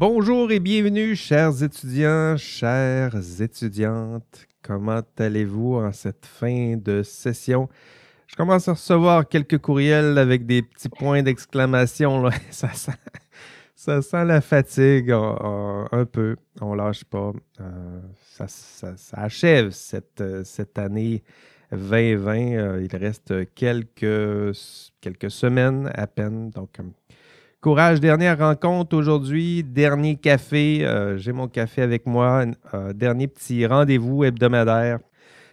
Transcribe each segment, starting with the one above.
Bonjour et bienvenue, chers étudiants, chères étudiantes. Comment allez-vous en cette fin de session? Je commence à recevoir quelques courriels avec des petits points d'exclamation. Ça sent, ça la fatigue un peu. On lâche pas. Euh, ça, achève cette, cette année 2020. Euh, il reste quelques, quelques semaines à peine. Donc, Courage, dernière rencontre aujourd'hui, dernier café. Euh, j'ai mon café avec moi, euh, dernier petit rendez-vous hebdomadaire.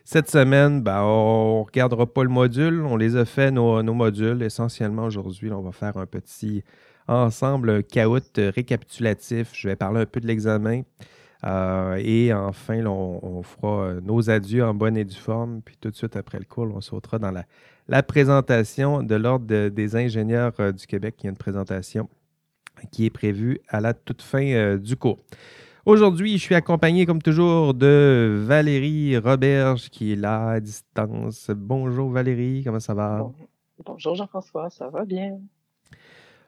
Cette semaine, ben, on ne regardera pas le module, on les a fait, nos, modules. Essentiellement, aujourd'hui, on va faire un petit ensemble caout récapitulatif. Je vais parler un peu de l'examen. Euh, et enfin, on, fera nos adieux en bonne et due forme. Puis tout de suite après le cours, on sautera dans la, la présentation de l'Ordre des ingénieurs euh, du Québec. Il y a une présentation qui est prévue à la toute fin euh, du cours. Aujourd'hui, je suis accompagné, comme toujours, de Valérie Roberge, qui est là à distance. Bonjour Valérie, comment ça va? Bonjour Jean-François, ça va bien?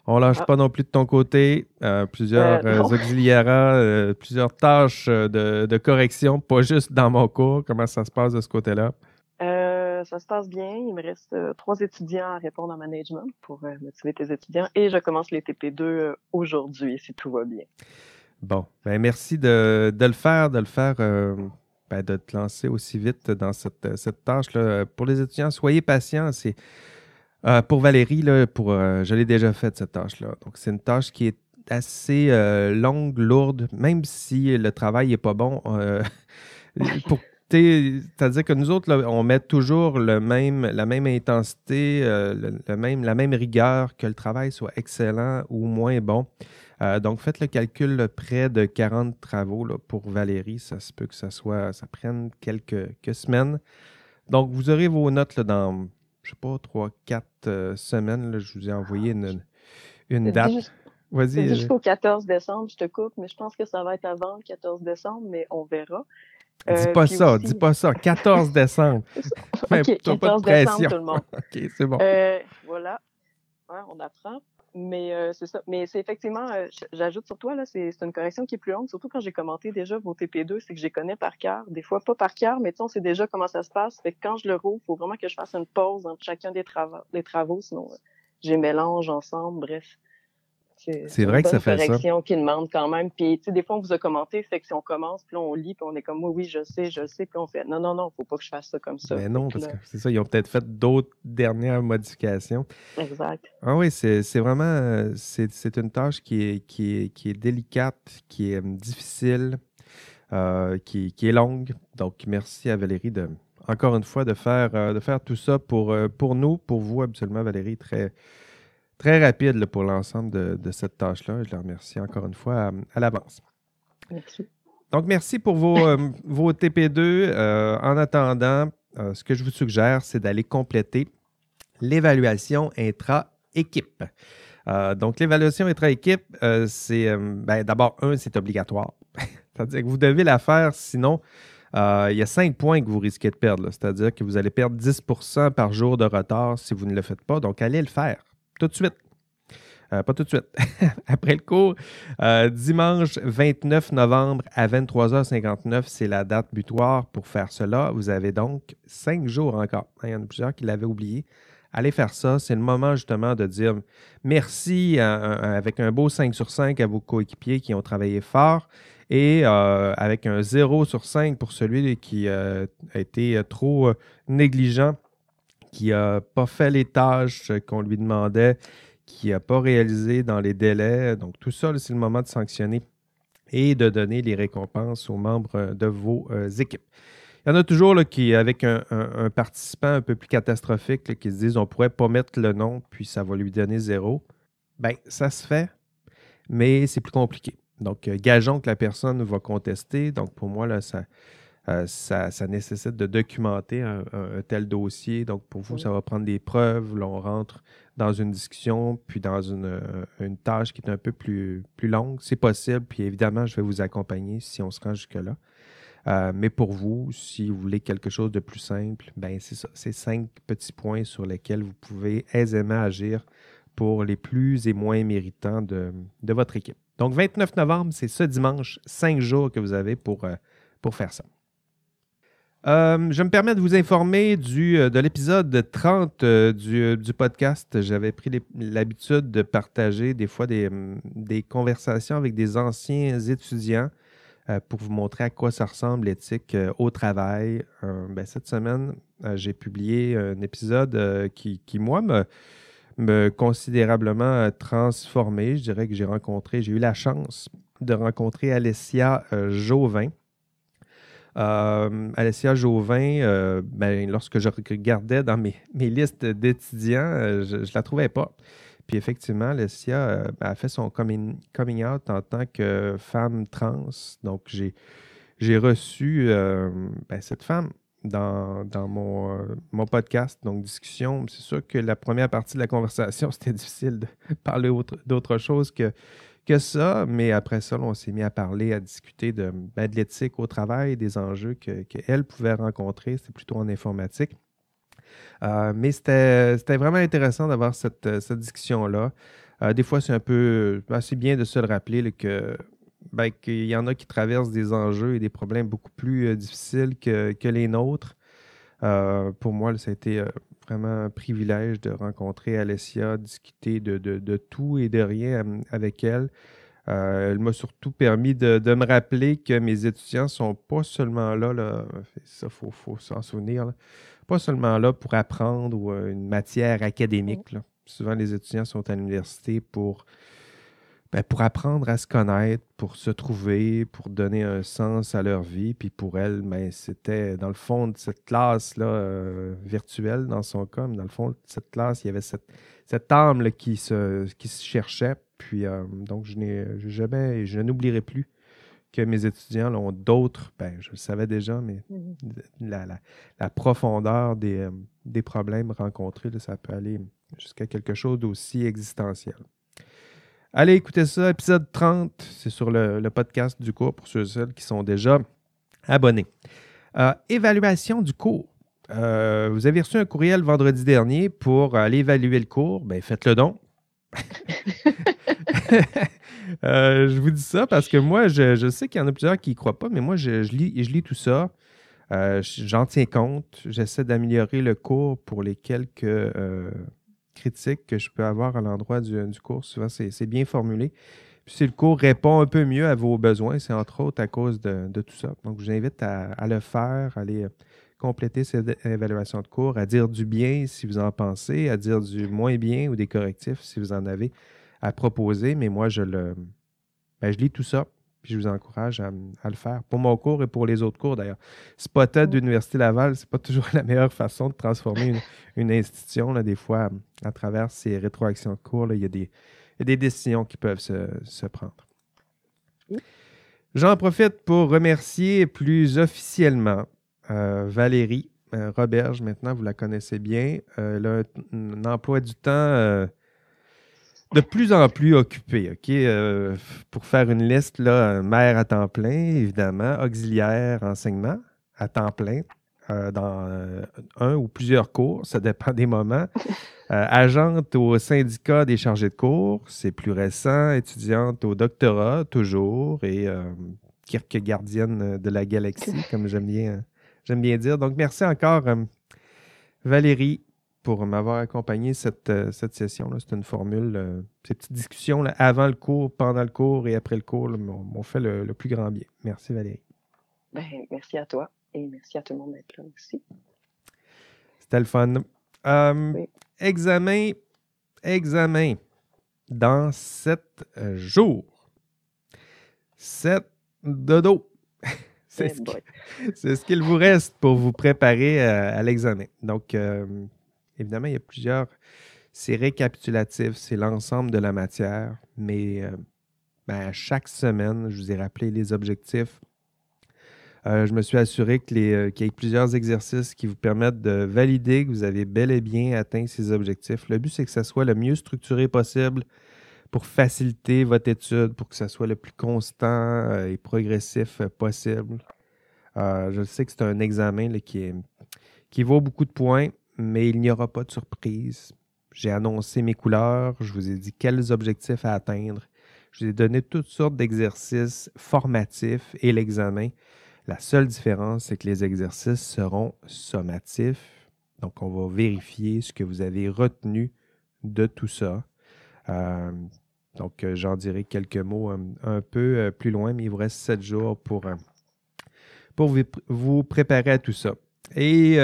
On lâche ah. pas non plus de ton côté. Euh, plusieurs auxiliaires, plusieurs tâches de, de, correction, pas juste dans mon cours. Comment ça se passe de ce côté-là? Ça se passe bien. Il me reste euh, trois étudiants à répondre en management pour euh, motiver tes étudiants et je commence les TP2 euh, aujourd'hui si tout va bien. Bon, ben merci de, le faire, de le faire, ben, de te lancer aussi vite dans cette, cette tâche-là. Pour les étudiants, soyez patients. Pour Valérie, là, pour, je l'ai déjà fait cette tâche-là. Donc, c'est une tâche qui est assez longue, lourde, même si le travail n'est pas bon. pour c'est-à-dire que nous autres, on met toujours le même, la même intensité, euh, le, même, la même rigueur, que le travail soit excellent ou moins bon. Euh, donc, faites le calcul près de 40 travaux pour Valérie. Ça se peut que ça soit, ça prenne quelques, semaines. Donc, vous aurez vos notes dans, je sais pas, 3, 4 euh, semaines. je vous ai envoyé une, une date. Vas-y. Jusqu'au 14 décembre, je te coupe, mais je pense que ça va être avant le 14 décembre, mais on verra. Dis euh, pas ça, dis pas ça. 14 décembre. OK, 14 décembre, tout le monde. OK, c'est bon. Euh, voilà. on apprend. Mais euh, c'est ça. Mais c'est effectivement, j'ajoute sur toi, là, c'est une correction qui est plus longue, surtout quand j'ai commenté déjà vos TP2, c'est que je les connais par cœur. Des fois, pas par cœur, mais on sait déjà comment ça se passe. Fait que quand je le rouvre, il faut vraiment que je fasse une pause entre chacun des, travaux, des travaux sinon j'ai mélange ensemble, bref. C'est vrai que ça fait ça. correction qui demande quand même. Puis, tu sais, des fois, on vous a commenté, fait que si on commence, puis on lit, puis on est comme, oui, oui, je sais, je sais, puis on fait, non, non, non, faut pas que je fasse ça comme ça. Mais non, parce que c'est ça, ils ont peut-être fait d'autres dernières modifications. Exact. Ah oui, c'est vraiment, c'est une tâche qui est, qui, est, qui est délicate, qui est hum, difficile, euh, qui, qui, est longue. Donc, merci à Valérie de, encore une fois, de faire, euh, de faire tout ça pour, euh, pour nous, pour vous, absolument, Valérie, très très rapide pour l'ensemble de, cette tâche-là. Je la remercie encore une fois à, l'avance. Merci. Donc, merci pour vos, euh, vos TP2. Euh, en attendant, euh, ce que je vous suggère, c'est d'aller compléter l'évaluation intra-équipe. donc, l'évaluation intra-équipe, c'est ben, d'abord, un, c'est obligatoire. C'est-à-dire que vous devez la faire, sinon, il y a cinq points que vous risquez de perdre. C'est-à-dire que vous allez perdre 10% par jour de retard si vous ne le faites pas. Donc, allez le faire tout de suite. Euh, pas tout de suite. Après le cours, euh, dimanche 29 novembre à 23h59, c'est la date butoir pour faire cela. Vous avez donc cinq jours encore. Il y en a plusieurs qui l'avaient oublié. Allez faire ça. C'est le moment justement de dire merci avec un beau 5 sur 5 à vos coéquipiers qui ont travaillé fort et euh, avec un 0 sur 5 pour celui qui a été trop négligent qui n'a pas fait les tâches qu'on lui demandait, qui n'a pas réalisé dans les délais. Donc, tout ça, c'est le moment de sanctionner et de donner les récompenses aux membres de vos euh, équipes. Il y en a toujours là, qui, avec un, participant un peu plus catastrophique, qui se disent on ne pourrait pas mettre le nom, puis ça va lui donner zéro. Bien, ça se fait, mais c'est plus compliqué. Donc, euh, gageons que la personne va contester. Donc, pour moi, là, ça, euh, ça, nécessite de documenter un, tel dossier. Donc, pour vous, ça va prendre des preuves. Là, on rentre dans une discussion, puis dans une, euh, tâche qui est un peu plus, plus longue. C'est possible, puis évidemment, je vais vous accompagner si on se rend jusque-là. Euh, mais pour vous, si vous voulez quelque chose de plus simple, ben c'est ça. C'est cinq petits points sur lesquels vous pouvez aisément agir pour les plus et moins méritants de, de votre équipe. Donc, 29 novembre, c'est ce dimanche, cinq jours que vous avez pour, euh, pour faire ça. Euh, je me permets de vous informer du, de l'épisode 30 du, du, podcast. J'avais pris l'habitude de partager des fois des, des, conversations avec des anciens étudiants pour vous montrer à quoi ça ressemble l'éthique au travail. Ben, cette semaine, j'ai publié un épisode qui, qui, moi, me, me considérablement euh, transformé. Je dirais que j'ai rencontré, j'ai eu la chance de rencontrer Alessia euh, Jauvin. Euh, Alessia Jauvin, ben, lorsque je regardais dans mes, listes d'étudiants, je ne la trouvais pas. Puis effectivement, Alessia ben, a fait son coming, out en tant que femme trans. Donc, j'ai reçu ben, cette femme dans, euh, mon, podcast, donc discussion. C'est sûr que la première partie de la conversation, c'était difficile de parler d'autre chose que, que ça, mais après ça, on s'est mis à parler, à discuter de, ben, l'éthique au travail, des enjeux qu'elle pouvait rencontrer. C'était plutôt en informatique. Euh, mais c'était vraiment intéressant d'avoir cette, discussion-là. Euh, des fois, c'est un peu assez bien de se le rappeler que ben, qu'il y en a qui traversent des enjeux et des problèmes beaucoup plus euh, difficiles que, les nôtres. Euh, pour moi, ça a été euh, vraiment un privilège de rencontrer Alessia, discuter de, tout et de rien avec elle. elle m'a surtout permis de, me rappeler que mes étudiants ne sont pas seulement là, là ça, il faut, s'en souvenir, pas seulement là pour apprendre ou une matière académique. Souvent, les étudiants sont à l'université pour ben, pour apprendre à se connaître, pour se trouver, pour donner un sens à leur vie. Puis pour elle, ben, c'était dans le fond de cette classe-là euh, virtuelle, dans son cas, mais dans le fond de cette classe, il y avait cette, cette âme qui, se, qui se cherchait. Puis euh, donc, je n'ai jamais, je n'oublierai plus que mes étudiants ont d'autres, ben, je le savais déjà, mais mm-hmm. la, profondeur des, euh, des problèmes rencontrés, ça peut aller jusqu'à quelque chose d'aussi existentiel. Allez écouter ça, épisode 30. C'est sur le, podcast du cours pour ceux et celles qui sont déjà abonnés. Euh, évaluation du cours. Euh, vous avez reçu un courriel vendredi dernier pour aller évaluer le cours. Ben, faites-le donc. Euh, je vous dis ça parce que moi, je, sais qu'il y en a plusieurs qui n'y croient pas, mais moi, je, lis, je lis tout ça. J'en tiens compte. J'essaie d'améliorer le cours pour les quelques critiques que je peux avoir à l'endroit du, cours. Souvent, c'est bien formulé. Puis si le cours répond un peu mieux à vos besoins, c'est entre autres à cause de, tout ça. Donc, je vous invite à, le faire, à aller euh, compléter cette évaluation de cours, à dire du bien si vous en pensez, à dire du moins bien ou des correctifs si vous en avez à proposer. Mais moi, je le ben, je lis tout ça je vous encourage à, le faire pour mon cours et pour les autres cours d'ailleurs. Spotted d'Université Laval, c'est pas toujours la meilleure façon de transformer une, institution. Là, des fois, à travers ces rétroactions de cours, il, y a des, des décisions qui peuvent se, prendre. J'en profite pour remercier plus officiellement euh, Valérie euh, Roberge. Maintenant, vous la connaissez bien. Euh, elle a un, emploi du temps de plus en plus occupé, OK? Euh, pour faire une liste, là, mère à temps plein, évidemment, auxiliaire, enseignement à temps plein, euh, dans euh, un ou plusieurs cours, ça dépend des moments. agente au syndicat des chargés de cours, c'est plus récent, étudiante au doctorat, toujours, et kirk gardienne de la galaxie, comme j'aime bien, j'aime bien dire. Donc, merci encore, Valérie, pour m'avoir accompagné cette, euh, cette session. C'est une formule, euh, ces petites discussions là, avant le cours, pendant le cours et après le cours m'ont fait le, plus grand bien. Merci Valérie. Ben, merci à toi et merci à tout le monde d'être là aussi. C'était le fun. Euh, examen, examen dans sept jours. Sept dodo. C'est ce, ce qu'il vous reste pour vous préparer à, l'examen. Donc, Évidemment, il y a plusieurs. C'est récapitulatif, c'est l'ensemble de la matière, mais euh, ben, chaque semaine, je vous ai rappelé les objectifs. Euh, je me suis assuré euh, qu'il y ait plusieurs exercices qui vous permettent de valider que vous avez bel et bien atteint ces objectifs. Le but, c'est que ça soit le mieux structuré possible pour faciliter votre étude, pour que ça soit le plus constant et progressif possible. je sais que c'est un examen qui vaut beaucoup de points mais il n'y aura pas de surprise. J'ai annoncé mes couleurs, je vous ai dit quels objectifs à atteindre. Je vous ai donné toutes sortes d'exercices formatifs et l'examen. La seule différence, c'est que les exercices seront sommatifs. Donc, on va vérifier ce que vous avez retenu de tout ça. Euh, donc, euh, j'en dirai quelques mots un, peu euh, plus loin, mais il vous reste sept jours pour, pour vous, préparer à tout ça. Et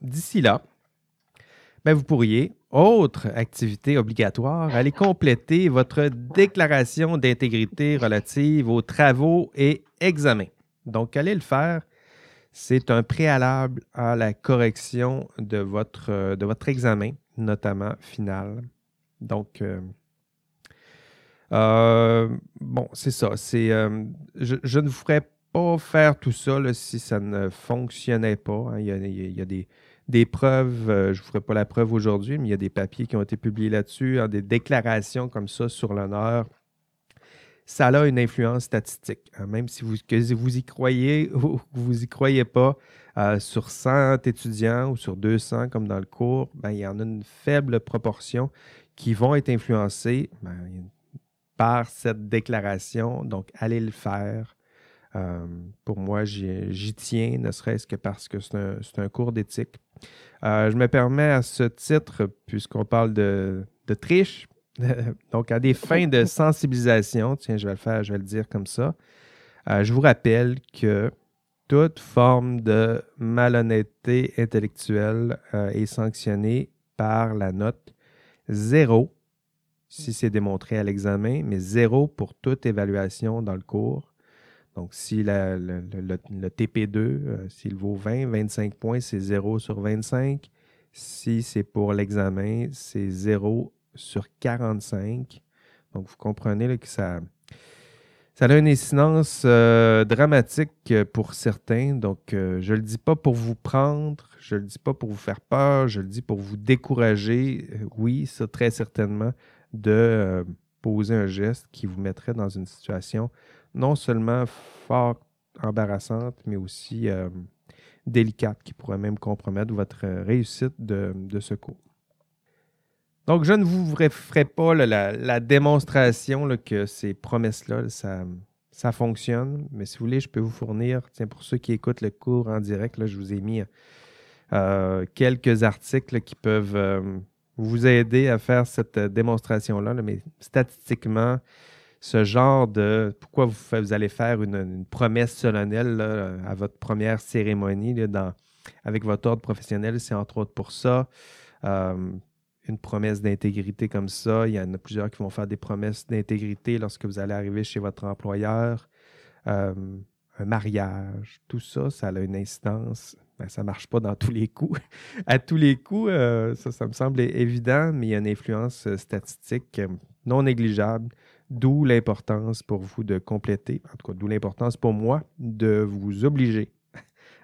d'ici là, ben, vous pourriez, autre activité obligatoire, aller compléter votre déclaration d'intégrité relative aux travaux et examens. Donc, allez le faire. C'est un préalable à la correction de votre, de votre examen, notamment final. Donc, euh, euh, bon, c'est ça. C'est, euh, je, ne vous ferai pas faire tout ça si ça ne fonctionnait pas. Hein. Il, y a, des, preuves, je ne vous ferai pas la preuve aujourd'hui, mais il y a des papiers qui ont été publiés là-dessus, hein, des déclarations comme ça sur l'honneur ça a une influence statistique. Hein. même si vous, que y croyez ou vous y croyez pas, euh, sur 100 étudiants ou sur 200 comme dans le cours, ben, il y en a une faible proportion qui vont être influencés ben, par cette déclaration. Donc, allez le faire. Euh, pour moi, j'y tiens, ne serait-ce que parce que c'est un, cours d'éthique. Euh, je me permets à ce titre, puisqu'on parle de, de triche, Donc, à des fins de sensibilisation, tiens, je vais le faire, je vais le dire comme ça, euh, je vous rappelle que toute forme de malhonnêteté intellectuelle est sanctionnée par la note zéro si c'est démontré à l'examen, mais zéro pour toute évaluation dans le cours. Donc, si le, TP2, euh, s'il vaut 20, 25 points, c'est 0 sur 25. Si c'est pour l'examen, c'est 0 sur 45. Donc, vous comprenez que ça, ça a une incidence euh, dramatique pour certains. Donc, euh, je ne le dis pas pour vous prendre, je ne le dis pas pour vous faire peur, je le dis pour vous décourager. Oui, ça très certainement, de poser un geste qui vous mettrait dans une situation non seulement fort embarrassante, mais aussi délicate, qui pourrait même compromettre votre réussite de, de ce cours. Donc, je ne vous ferai pas la, démonstration que ces promesses-là, ça, ça fonctionne. Mais si vous voulez, je peux vous fournir, tiens, pour ceux qui écoutent le cours en direct, là, je vous ai mis euh, quelques articles qui peuvent euh, vous aider à faire cette démonstration-là. mais statistiquement, ce genre de pourquoi vous, allez faire une, promesse solennelle à votre première cérémonie dans, avec votre ordre professionnel, c'est entre autres pour ça. Euh, une promesse d'intégrité comme ça. Il y en a plusieurs qui vont faire des promesses d'intégrité lorsque vous allez arriver chez votre employeur. Euh, un mariage, tout ça, ça a une incidence. Ben, ça ne marche pas dans tous les coups. à tous les coups, euh, ça, ça me semble évident, mais il y a une influence statistique non négligeable, d'où l'importance pour vous de compléter, en tout cas, d'où l'importance pour moi de vous obliger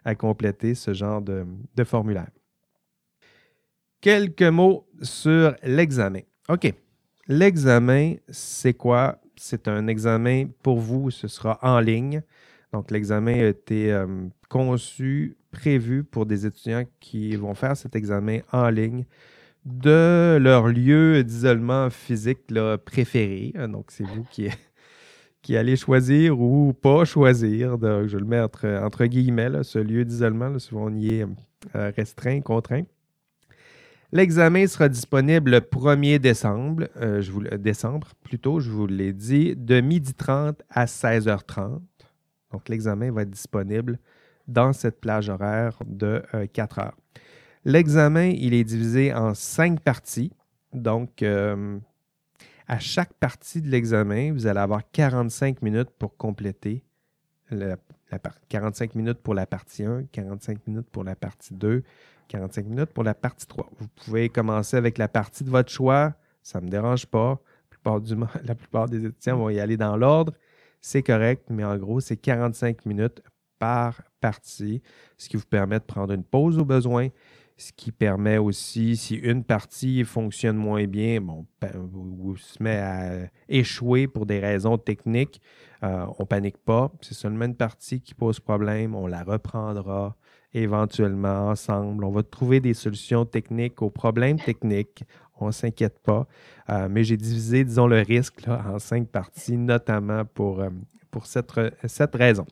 à compléter ce genre de formulaire. Quelques mots sur l'examen. OK. L'examen, c'est quoi? C'est un examen pour vous, ce sera en ligne. Donc, l'examen a été euh, conçu, prévu pour des étudiants qui vont faire cet examen en ligne de leur lieu d'isolement physique préféré. Donc, c'est vous qui, allez choisir ou pas choisir. Donc, je le mets entre, guillemets, ce lieu d'isolement. Souvent, on y est euh, restreint, contraint. L'examen sera disponible le 1er décembre, euh, décembre plutôt, je vous l'ai dit, de 12h30 à 16h30. Donc, l'examen va être disponible dans cette plage horaire de 4 euh, heures. L'examen, il est divisé en cinq parties. Donc, euh, à chaque partie de l'examen, vous allez avoir 45 minutes pour compléter la, 45 minutes pour la partie 1, 45 minutes pour la partie 2, 45 minutes pour la partie 3. Vous pouvez commencer avec la partie de votre choix, ça ne me dérange pas. La plupart, du, la plupart des étudiants vont y aller dans l'ordre. C'est correct, mais en gros, c'est 45 minutes par partie, ce qui vous permet de prendre une pause au besoin, ce qui permet aussi, si une partie fonctionne moins bien, bon, vous, se met à échouer pour des raisons techniques, euh, on panique pas. C'est seulement une partie qui pose problème, on la reprendra éventuellement ensemble. On va trouver des solutions techniques aux problèmes techniques. on ne s'inquiète pas. Euh, mais j'ai divisé, disons, le risque en cinq parties, notamment pour, euh, pour cette, cette, raison.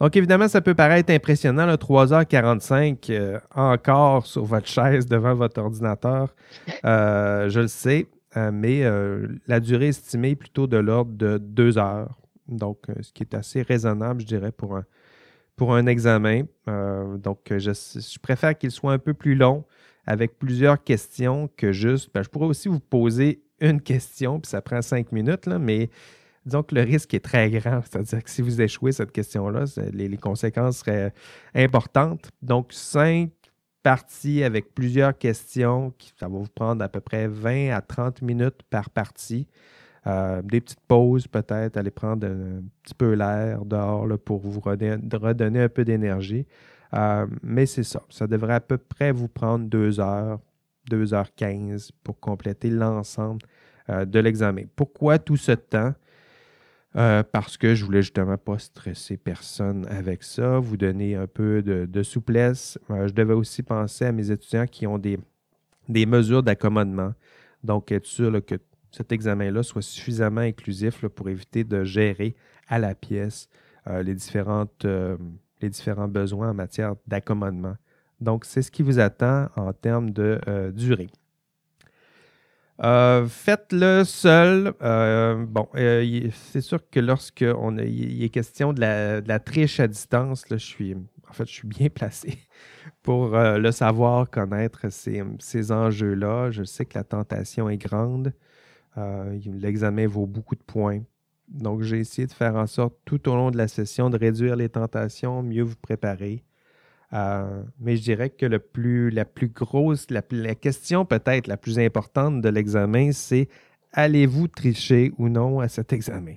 Donc, évidemment, ça peut paraître impressionnant, 3h45 encore sur votre chaise devant votre ordinateur. je le sais, mais la durée estimée est plutôt de l'ordre de deux heures. Donc, ce qui est assez raisonnable, je dirais, pour un, pour un examen. Euh, donc, je, préfère qu'il soit un peu plus long avec plusieurs questions que juste. Ben, je pourrais aussi vous poser une question, puis ça prend cinq minutes, là, mais disons que le risque est très grand. C'est-à-dire que si vous échouez cette question-là, les, conséquences seraient importantes. Donc, cinq parties avec plusieurs questions, ça va vous prendre à peu près 20 à 30 minutes par partie. Euh, des petites pauses peut-être, aller prendre un, petit peu l'air dehors pour vous redonner, un peu d'énergie. Euh, mais c'est ça. Ça devrait à peu près vous prendre deux heures, deux heures quinze pour compléter l'ensemble euh, de l'examen. Pourquoi tout ce temps? Parce que je voulais justement pas stresser personne avec ça, vous donner un peu de, souplesse. je devais aussi penser à mes étudiants qui ont des, des mesures d'accommodement. Donc, être sûr que cet examen-là soit suffisamment inclusif pour éviter de gérer à la pièce euh, les, différentes, euh, les différents besoins en matière d'accommodement. Donc, c'est ce qui vous attend en termes de euh. Faites-le seul. bon, c'est sûr que lorsqu'il est question de la, triche à distance, je suis, en fait, je suis bien placé pour le savoir, connaître ces, enjeux-là. Je sais que la tentation est grande. Euh, l'examen vaut beaucoup de points. Donc, j'ai essayé de faire en sorte tout au long de la session de réduire les tentations, mieux vous préparer. Euh, mais je dirais que le plus, la plus grosse, la, question peut-être la plus importante de l'examen, c'est allez-vous tricher ou non à cet examen?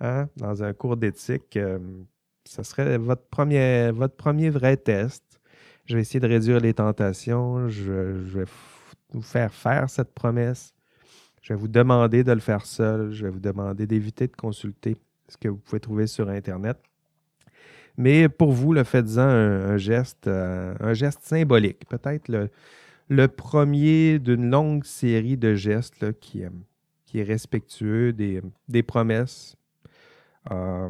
Hein? Dans un cours d'éthique, euh, ce serait votre premier, votre premier vrai test. Je vais essayer de réduire les tentations. Je, je vais vous faire faire cette promesse. Je vais vous demander de le faire seul. Je vais vous demander d'éviter de consulter ce que vous pouvez trouver sur Internet. Mais pour vous, le faites-en un, geste, euh, un geste symbolique. Peut-être le, premier d'une longue série de gestes qui, euh, est respectueux des, promesses. Euh,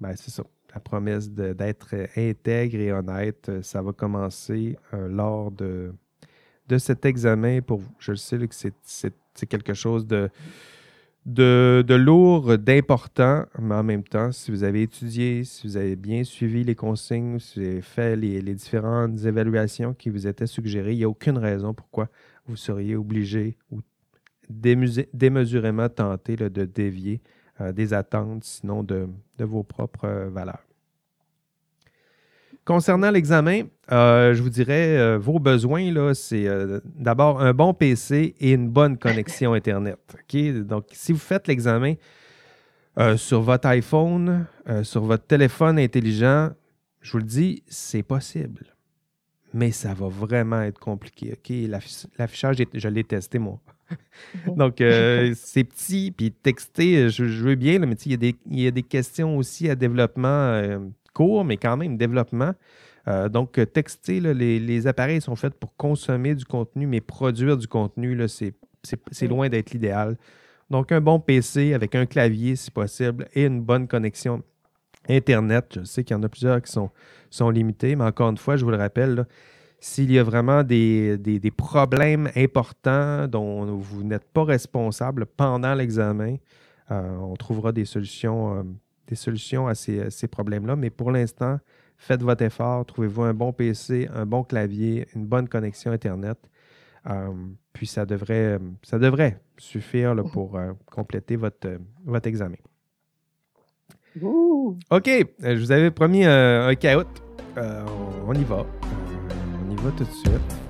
ben, c'est ça. La promesse d'être intègre et honnête, ça va commencer lors de, de cet examen pour vous. Je sais que c'est quelque chose de, de, lourd, d'important, mais en même temps, si vous avez étudié, si vous avez bien suivi les consignes, si vous avez fait les, différentes évaluations qui vous étaient suggérées, il n'y a aucune raison pourquoi vous seriez obligé ou démesurément tenté de dévier euh, des attentes, sinon de, de vos propres valeurs. Concernant l'examen, euh, je vous dirais, euh, vos besoins, là, c'est euh, d'abord un bon PC et une bonne connexion Internet. Donc, si vous faites l'examen sur votre iPhone, sur votre téléphone intelligent, je vous le dis, c'est possible. Mais ça va vraiment être compliqué. L'affichage, je l'ai testé, moi. Donc, c'est petit, puis texter, je, veux bien, mais il y, il y, a des questions aussi à développement court, mais quand même développement. Euh, donc, texter, les, appareils sont faits pour consommer du contenu, mais produire du contenu, c'est loin d'être l'idéal. Donc, un bon PC avec un clavier, si possible, et une bonne connexion Internet. Je sais qu'il y en a plusieurs qui sont, sont limités, mais encore une fois, je vous le rappelle, s'il y a vraiment des, problèmes importants dont vous n'êtes pas responsable pendant l'examen, euh, on trouvera des solutions euh, des solutions à ces, problèmes-là. Mais pour l'instant, faites votre effort, trouvez-vous un bon PC, un bon clavier, une bonne connexion Internet. Euh, puis ça devrait, ça devrait suffire pour euh, compléter votre, votre examen. OK, je vous avais promis un, un caout. Euh, on y va. on y va tout de suite.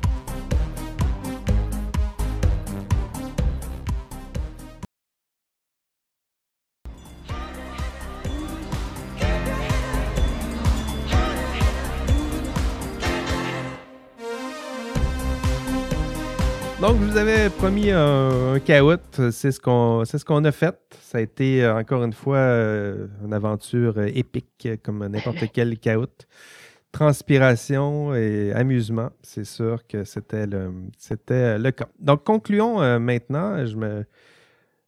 Donc, je vous avais promis un, caout. C'est ce qu'on ce qu'on a fait. Ça a été, euh, encore une fois, euh, une aventure euh, épique, comme n'importe quel caout. transpiration et amusement. C'est sûr que c'était le, c'était le cas. Donc, concluons maintenant. Je me,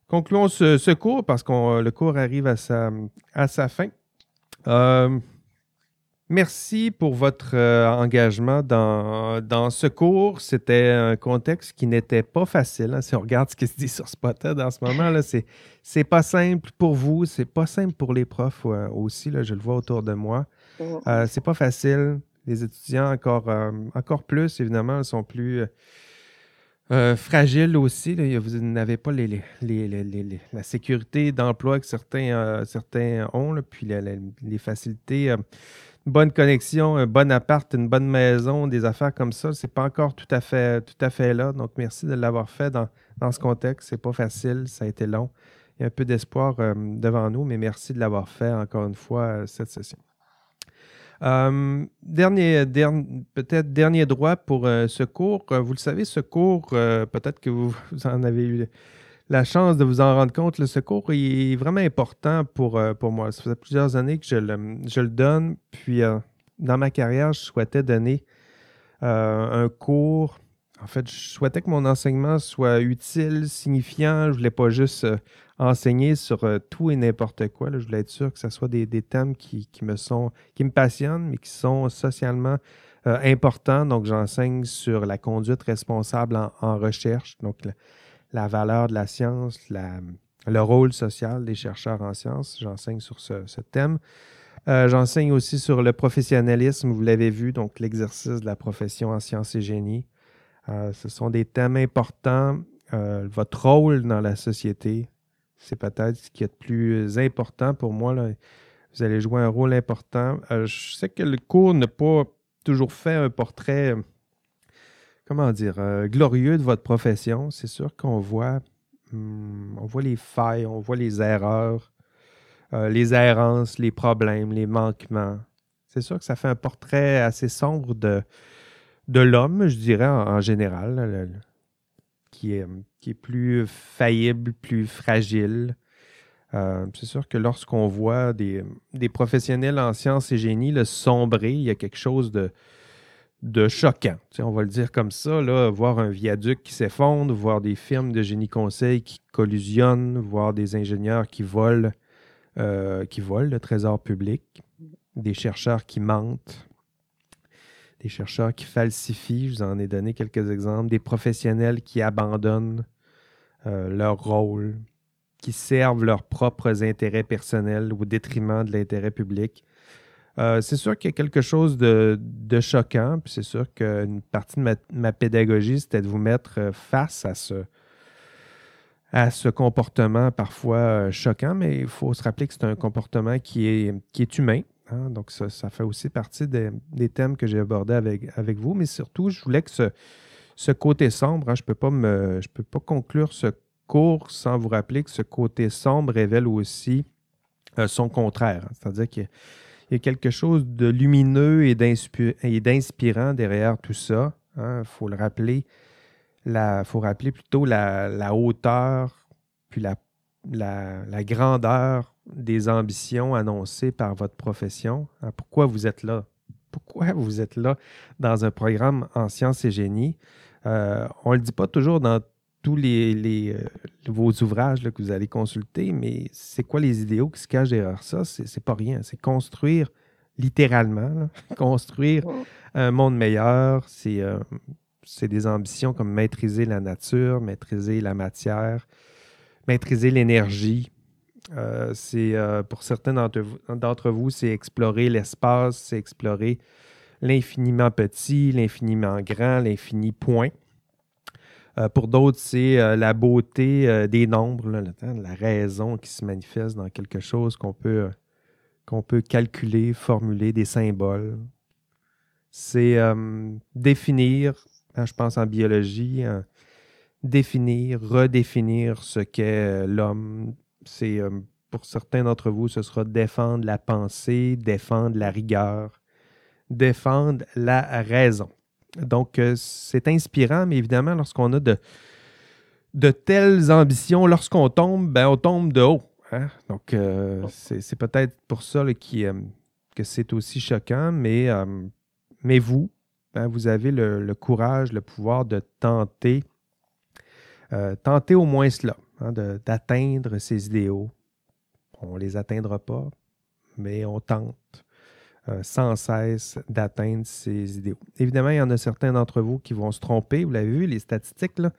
concluons ce, cours parce que le cours arrive à sa, à sa fin. Merci pour votre euh, engagement dans, dans, ce cours. C'était un contexte qui n'était pas facile. Hein. Si on regarde ce qui se dit sur Spotted en ce moment, là, c'est, c'est pas simple pour vous, c'est pas simple pour les profs euh, aussi. Là, je le vois autour de moi. Euh, c'est pas facile. Les étudiants, encore, encore plus, évidemment, sont plus fragiles aussi. Vous n'avez pas les, les, la sécurité d'emploi que certains, certains ont, puis les facilités bonne connexion, un bon appart, une bonne maison, des affaires comme ça, c'est pas encore tout à fait, tout à fait là. Donc, merci de l'avoir fait dans, ce contexte. C'est pas facile, ça a été long. Il y a un peu d'espoir euh, devant nous, mais merci de l'avoir fait encore une fois euh, cette session. Euh, dernier, peut-être dernier droit pour ce cours. vous le savez, ce cours, peut-être que vous, en avez eu la chance de vous en rendre compte. Le secours est vraiment important pour, euh, pour moi. Ça fait plusieurs années que je le, je le donne. Puis, euh, dans ma carrière, je souhaitais donner euh, un cours. En fait, je souhaitais que mon enseignement soit utile, signifiant. Je ne voulais pas juste enseigner sur tout et n'importe quoi. Je voulais être sûr que ce soit des, des thèmes qui, qui, me sont, qui me passionnent, mais qui sont socialement importants. Donc, j'enseigne sur la conduite responsable en, recherche. Donc, valeur de la science, le rôle social des chercheurs en sciences. J'enseigne sur ce, thème. Euh, j'enseigne aussi sur le professionnalisme, vous l'avez vu, donc l'exercice de la profession en sciences et génie. Euh, ce sont des thèmes importants. Euh, votre rôle dans la société, c'est peut-être ce qui est le plus important pour moi. Vous allez jouer un rôle important. je sais que le cours n'a pas toujours fait un portrait comment dire, euh, glorieux de votre profession. C'est sûr qu'on voit, hmm, voit les failles, on voit les erreurs, euh, les errances, les problèmes, les manquements. C'est sûr que ça fait un portrait assez sombre de, l'homme, je dirais, en, général, qui, est, plus faillible, plus fragile. Euh, c'est sûr que lorsqu'on voit des, des, professionnels en sciences et génie le sombrer, il y a quelque chose de, de choquant. on va le dire comme ça, voir un viaduc qui s'effondre, voir des firmes de génie conseil qui collusionnent, voir des ingénieurs qui volent, euh, qui volent le trésor public, des chercheurs qui mentent, des chercheurs qui falsifient, je vous en ai donné quelques exemples, des professionnels qui abandonnent euh, leur rôle, qui servent leurs propres intérêts personnels au détriment de l'intérêt public. Euh, c'est sûr qu'il y a quelque chose de, choquant, puis c'est sûr qu'une partie de ma, pédagogie, c'était de vous mettre euh, face à ce, comportement parfois euh, choquant, mais il faut se rappeler que c'est un comportement qui est, humain. Hein. donc, ça, fait aussi partie des, thèmes que j'ai abordés avec, vous, mais surtout, je voulais que ce, ce côté sombre, hein, je ne peux, pas peux pas conclure ce cours sans vous rappeler que ce côté sombre révèle aussi son contraire. Hein. C'est-à-dire que il y a quelque chose de lumineux et d'inspirant derrière tout ça. Il hein. faut le rappeler. Il faut rappeler plutôt la, hauteur, puis la, grandeur des ambitions annoncées par votre profession. Hein. pourquoi vous êtes là? Pourquoi vous êtes là dans un programme en sciences et génie? Euh, on ne le dit pas toujours dans tous les, euh, vos ouvrages que vous allez consulter, mais c'est quoi les idéaux qui se cachent derrière ça? C'est pas rien. C'est construire littéralement, construire un monde meilleur. Euh, c'est des ambitions comme maîtriser la nature, maîtriser la matière, maîtriser l'énergie. Euh, c'est pour certains d'entre vous, c'est explorer l'espace, c'est explorer l'infiniment petit, l'infiniment grand, l'infini point. Euh, pour d'autres, c'est euh, la beauté euh, des nombres, la raison qui se manifeste dans quelque chose qu'on peut, peut calculer, formuler, des symboles. C'est définir, hein, je pense en biologie, définir, redéfinir ce qu'est l'homme. C'est pour certains d'entre vous, ce sera défendre la pensée, défendre la rigueur, défendre la raison. Donc, euh, c'est inspirant, mais évidemment, lorsqu'on a de, de telles ambitions, lorsqu'on tombe, ben, on tombe de haut. Hein? Donc, euh, c'est peut-être pour ça qui, euh, que c'est aussi choquant, mais mais vous, ben, vous avez le, courage, le pouvoir de tenter, tenter au moins cela, hein, d'atteindre ces idéaux. On ne les atteindra pas, mais on tente euh, sans cesse d'atteindre ces idéaux. Évidemment, il y en a certains d'entre vous qui vont se tromper. Vous l'avez vu, les statistiques, là.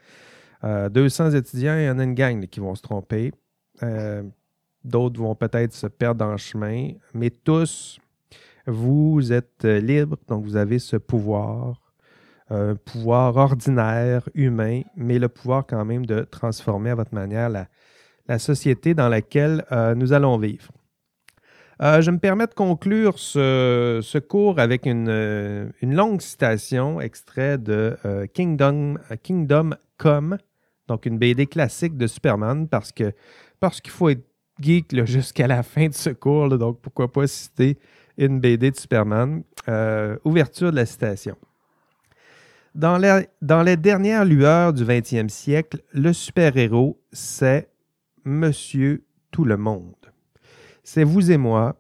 200 étudiants, il y en a une gang qui vont se tromper. D'autres vont peut-être se perdre en chemin, mais tous, vous êtes euh, libre, donc vous avez ce pouvoir, un pouvoir ordinaire, humain, mais le pouvoir quand même de transformer à votre manière la, société dans laquelle euh, nous allons vivre. Euh, je me permets de conclure ce, cours avec une, longue citation extrait de Kingdom, Kingdom Come, donc une BD classique de Superman, parce que parce qu'il faut être geek jusqu'à la fin de ce cours, donc pourquoi pas citer une BD de Superman. Euh, ouverture de la citation. Dans, dans les dernières lueurs du 20e siècle, le super-héros, c'est Monsieur Tout le Monde. C'est vous et moi.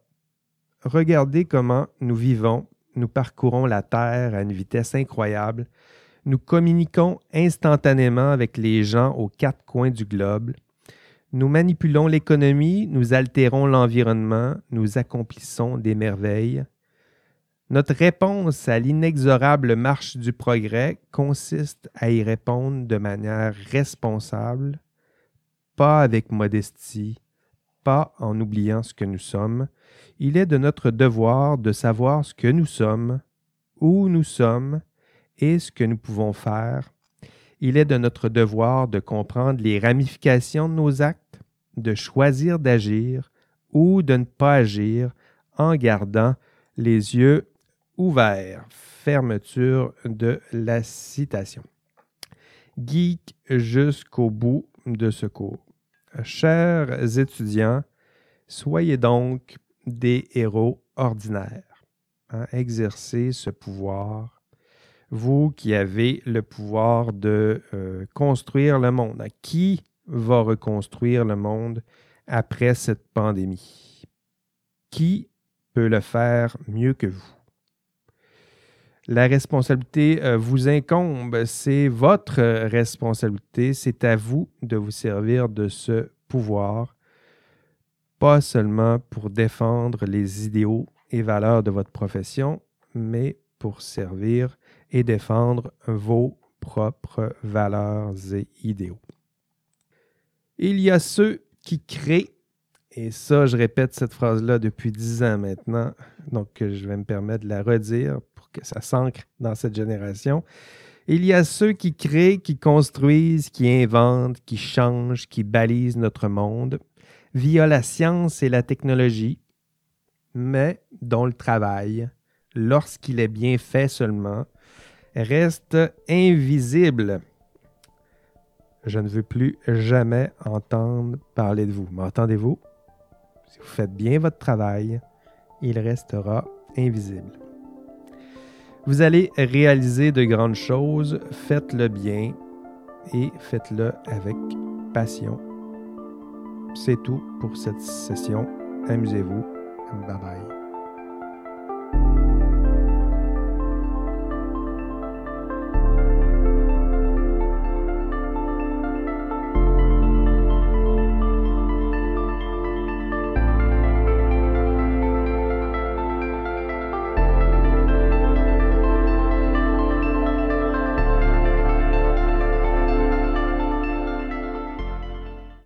Regardez comment nous vivons, nous parcourons la Terre à une vitesse incroyable. Nous communiquons instantanément avec les gens aux quatre coins du globe. Nous manipulons l'économie, nous altérons l'environnement, nous accomplissons des merveilles. Notre réponse à l'inexorable marche du progrès consiste à y répondre de manière responsable, pas avec modestie, en oubliant ce que nous sommes. Il est de notre devoir de savoir ce que nous sommes, où nous sommes et ce que nous pouvons faire il est de notre devoir de comprendre les ramifications de nos actes, de choisir d'agir ou de ne pas agir en gardant les yeux ouverts. Fermeture de la citation. Geek jusqu'au bout de ce cours. Chers étudiants, soyez donc des héros ordinaires. Hein, exercez ce pouvoir vous qui avez le pouvoir de euh, construire le monde. Qui va reconstruire le monde après cette pandémie? Qui peut le faire mieux que vous? La responsabilité euh, vous incombe, c'est votre responsabilité, c'est à vous de vous servir de ce pouvoir, pas seulement pour défendre les idéaux et valeurs de votre profession, mais pour servir et défendre vos propres valeurs et idéaux. Il y a ceux qui créent, et ça, je répète cette phrase-là depuis dix ans maintenant, donc je vais me permettre de la redire que ça s'ancre dans cette génération. Il y a ceux qui créent, qui construisent, qui inventent, qui changent, qui balisent notre monde via la science et la technologie, mais dont le travail, lorsqu'il est bien fait seulement, reste invisible. Je ne veux plus jamais entendre parler de vous. M'entendez-vous? Si vous faites bien votre travail, il restera invisible. Vous allez réaliser de grandes choses, faites-le bien et faites-le avec passion. C'est tout pour cette session. Amusez-vous. Bye bye.